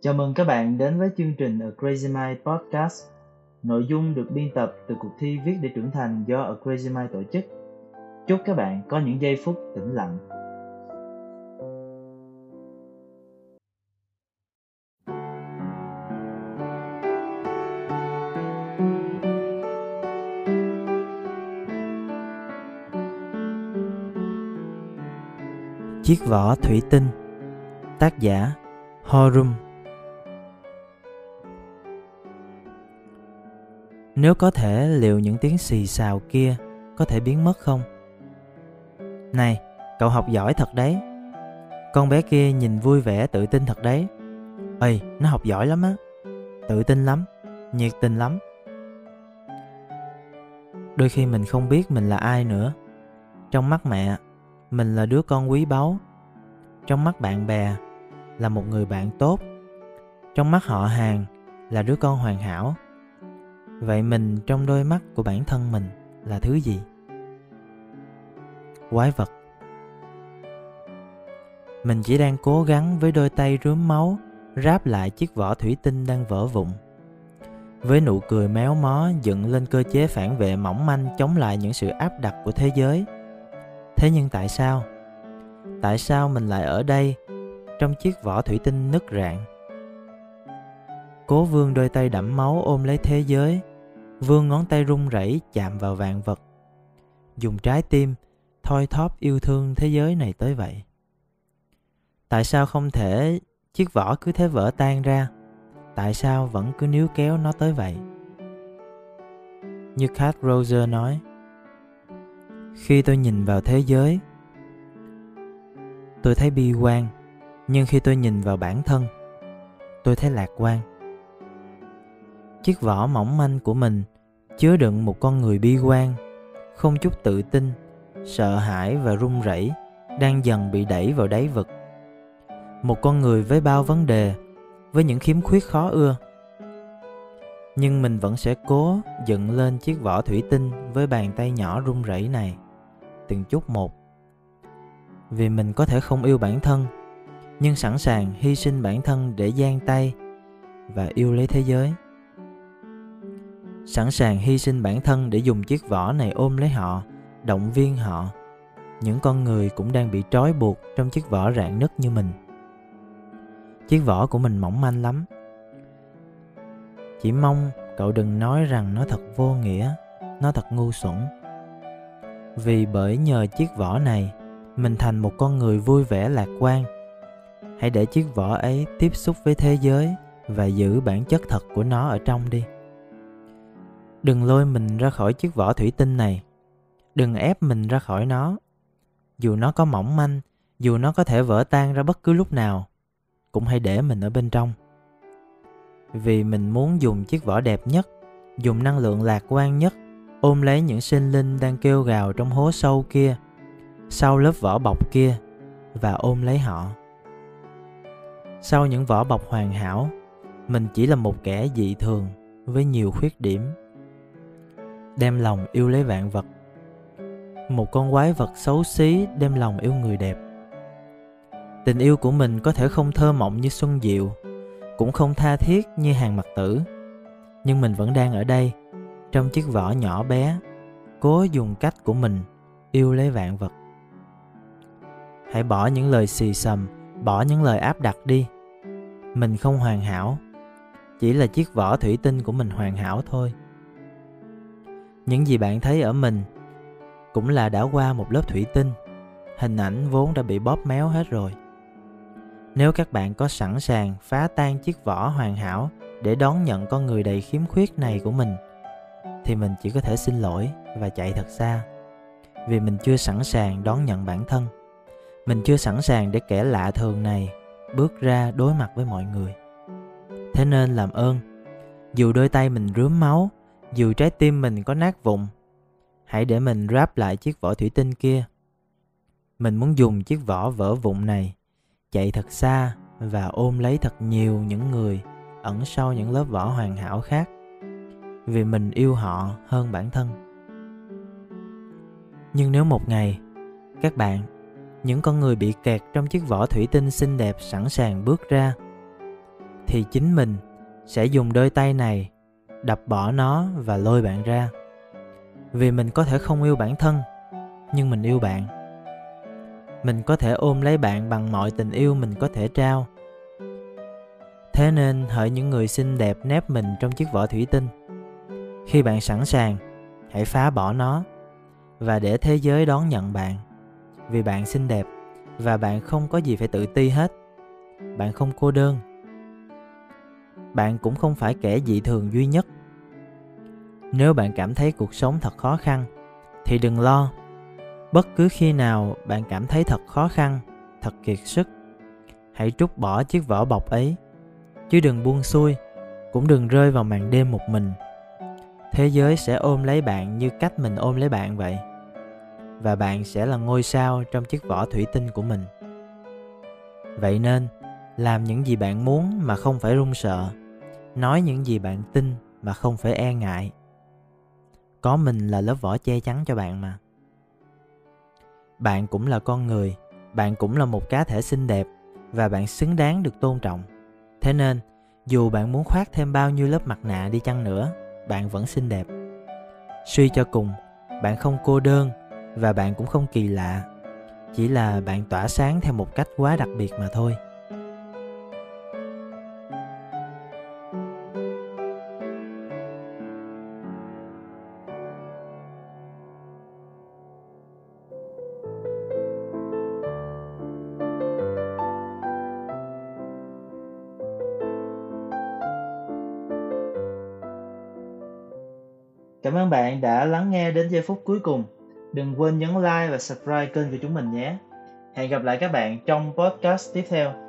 Chào mừng các bạn đến với chương trình A Crazy Mind Podcast. Nội dung được biên tập từ cuộc thi Viết để trưởng thành do A Crazy Mind tổ chức. Chúc các bạn có những giây phút tĩnh lặng. Chiếc vỏ thủy tinh, Tác giả Horum Nếu có thể liệu những tiếng xì xào kia có thể biến mất không? Này, cậu học giỏi thật đấy. Con bé kia nhìn vui vẻ tự tin thật đấy. Ây, nó học giỏi lắm á. Tự tin lắm, nhiệt tình lắm. Đôi khi mình không biết mình là ai nữa. Trong mắt mẹ, mình là đứa con quý báu. Trong mắt bạn bè, là một người bạn tốt. Trong mắt họ hàng, là đứa con hoàn hảo vậy mình trong đôi mắt của bản thân mình là thứ gì? Quái vật. Mình chỉ đang cố gắng với đôi tay rướm máu, ráp lại chiếc vỏ thủy tinh đang vỡ vụn. Với nụ cười méo mó dựng lên cơ chế phản vệ mỏng manh chống lại những sự áp đặt của thế giới. Thế nhưng tại sao? Tại sao mình lại ở đây, trong chiếc vỏ thủy tinh nứt rạn? Cố vương đôi tay đẫm máu ôm lấy thế giới vươn ngón tay run rẩy chạm vào vạn vật. Dùng trái tim, thoi thóp yêu thương thế giới này tới vậy. Tại sao không thể chiếc vỏ cứ thế vỡ tan ra? Tại sao vẫn cứ níu kéo nó tới vậy? Như Cat Roger nói, khi tôi nhìn vào thế giới, tôi thấy bi quan, nhưng khi tôi nhìn vào bản thân, tôi thấy lạc quan chiếc vỏ mỏng manh của mình, chứa đựng một con người bi quan, không chút tự tin, sợ hãi và run rẩy, đang dần bị đẩy vào đáy vực. Một con người với bao vấn đề, với những khiếm khuyết khó ưa. Nhưng mình vẫn sẽ cố dựng lên chiếc vỏ thủy tinh với bàn tay nhỏ run rẩy này, từng chút một. Vì mình có thể không yêu bản thân, nhưng sẵn sàng hy sinh bản thân để giang tay và yêu lấy thế giới sẵn sàng hy sinh bản thân để dùng chiếc vỏ này ôm lấy họ, động viên họ. Những con người cũng đang bị trói buộc trong chiếc vỏ rạn nứt như mình. Chiếc vỏ của mình mỏng manh lắm. Chỉ mong cậu đừng nói rằng nó thật vô nghĩa, nó thật ngu xuẩn. Vì bởi nhờ chiếc vỏ này, mình thành một con người vui vẻ lạc quan. Hãy để chiếc vỏ ấy tiếp xúc với thế giới và giữ bản chất thật của nó ở trong đi đừng lôi mình ra khỏi chiếc vỏ thủy tinh này. Đừng ép mình ra khỏi nó. Dù nó có mỏng manh, dù nó có thể vỡ tan ra bất cứ lúc nào, cũng hãy để mình ở bên trong. Vì mình muốn dùng chiếc vỏ đẹp nhất, dùng năng lượng lạc quan nhất, ôm lấy những sinh linh đang kêu gào trong hố sâu kia, sau lớp vỏ bọc kia, và ôm lấy họ. Sau những vỏ bọc hoàn hảo, mình chỉ là một kẻ dị thường với nhiều khuyết điểm đem lòng yêu lấy vạn vật. Một con quái vật xấu xí đem lòng yêu người đẹp. Tình yêu của mình có thể không thơ mộng như xuân diệu, cũng không tha thiết như hàng mặt tử. Nhưng mình vẫn đang ở đây, trong chiếc vỏ nhỏ bé, cố dùng cách của mình yêu lấy vạn vật. Hãy bỏ những lời xì xầm, bỏ những lời áp đặt đi. Mình không hoàn hảo, chỉ là chiếc vỏ thủy tinh của mình hoàn hảo thôi những gì bạn thấy ở mình cũng là đã qua một lớp thủy tinh. Hình ảnh vốn đã bị bóp méo hết rồi. Nếu các bạn có sẵn sàng phá tan chiếc vỏ hoàn hảo để đón nhận con người đầy khiếm khuyết này của mình, thì mình chỉ có thể xin lỗi và chạy thật xa. Vì mình chưa sẵn sàng đón nhận bản thân. Mình chưa sẵn sàng để kẻ lạ thường này bước ra đối mặt với mọi người. Thế nên làm ơn, dù đôi tay mình rướm máu dù trái tim mình có nát vụn, hãy để mình ráp lại chiếc vỏ thủy tinh kia. Mình muốn dùng chiếc vỏ vỡ vụn này, chạy thật xa và ôm lấy thật nhiều những người ẩn sau những lớp vỏ hoàn hảo khác. Vì mình yêu họ hơn bản thân. Nhưng nếu một ngày, các bạn, những con người bị kẹt trong chiếc vỏ thủy tinh xinh đẹp sẵn sàng bước ra, thì chính mình sẽ dùng đôi tay này đập bỏ nó và lôi bạn ra. Vì mình có thể không yêu bản thân, nhưng mình yêu bạn. Mình có thể ôm lấy bạn bằng mọi tình yêu mình có thể trao. Thế nên hỡi những người xinh đẹp nép mình trong chiếc vỏ thủy tinh. Khi bạn sẵn sàng, hãy phá bỏ nó và để thế giới đón nhận bạn. Vì bạn xinh đẹp và bạn không có gì phải tự ti hết. Bạn không cô đơn bạn cũng không phải kẻ dị thường duy nhất. Nếu bạn cảm thấy cuộc sống thật khó khăn, thì đừng lo. Bất cứ khi nào bạn cảm thấy thật khó khăn, thật kiệt sức, hãy trút bỏ chiếc vỏ bọc ấy, chứ đừng buông xuôi, cũng đừng rơi vào màn đêm một mình. Thế giới sẽ ôm lấy bạn như cách mình ôm lấy bạn vậy, và bạn sẽ là ngôi sao trong chiếc vỏ thủy tinh của mình. Vậy nên, làm những gì bạn muốn mà không phải run sợ nói những gì bạn tin mà không phải e ngại. Có mình là lớp vỏ che chắn cho bạn mà. Bạn cũng là con người, bạn cũng là một cá thể xinh đẹp và bạn xứng đáng được tôn trọng. Thế nên, dù bạn muốn khoác thêm bao nhiêu lớp mặt nạ đi chăng nữa, bạn vẫn xinh đẹp. Suy cho cùng, bạn không cô đơn và bạn cũng không kỳ lạ. Chỉ là bạn tỏa sáng theo một cách quá đặc biệt mà thôi. Cảm ơn bạn đã lắng nghe đến giây phút cuối cùng. Đừng quên nhấn like và subscribe kênh của chúng mình nhé. Hẹn gặp lại các bạn trong podcast tiếp theo.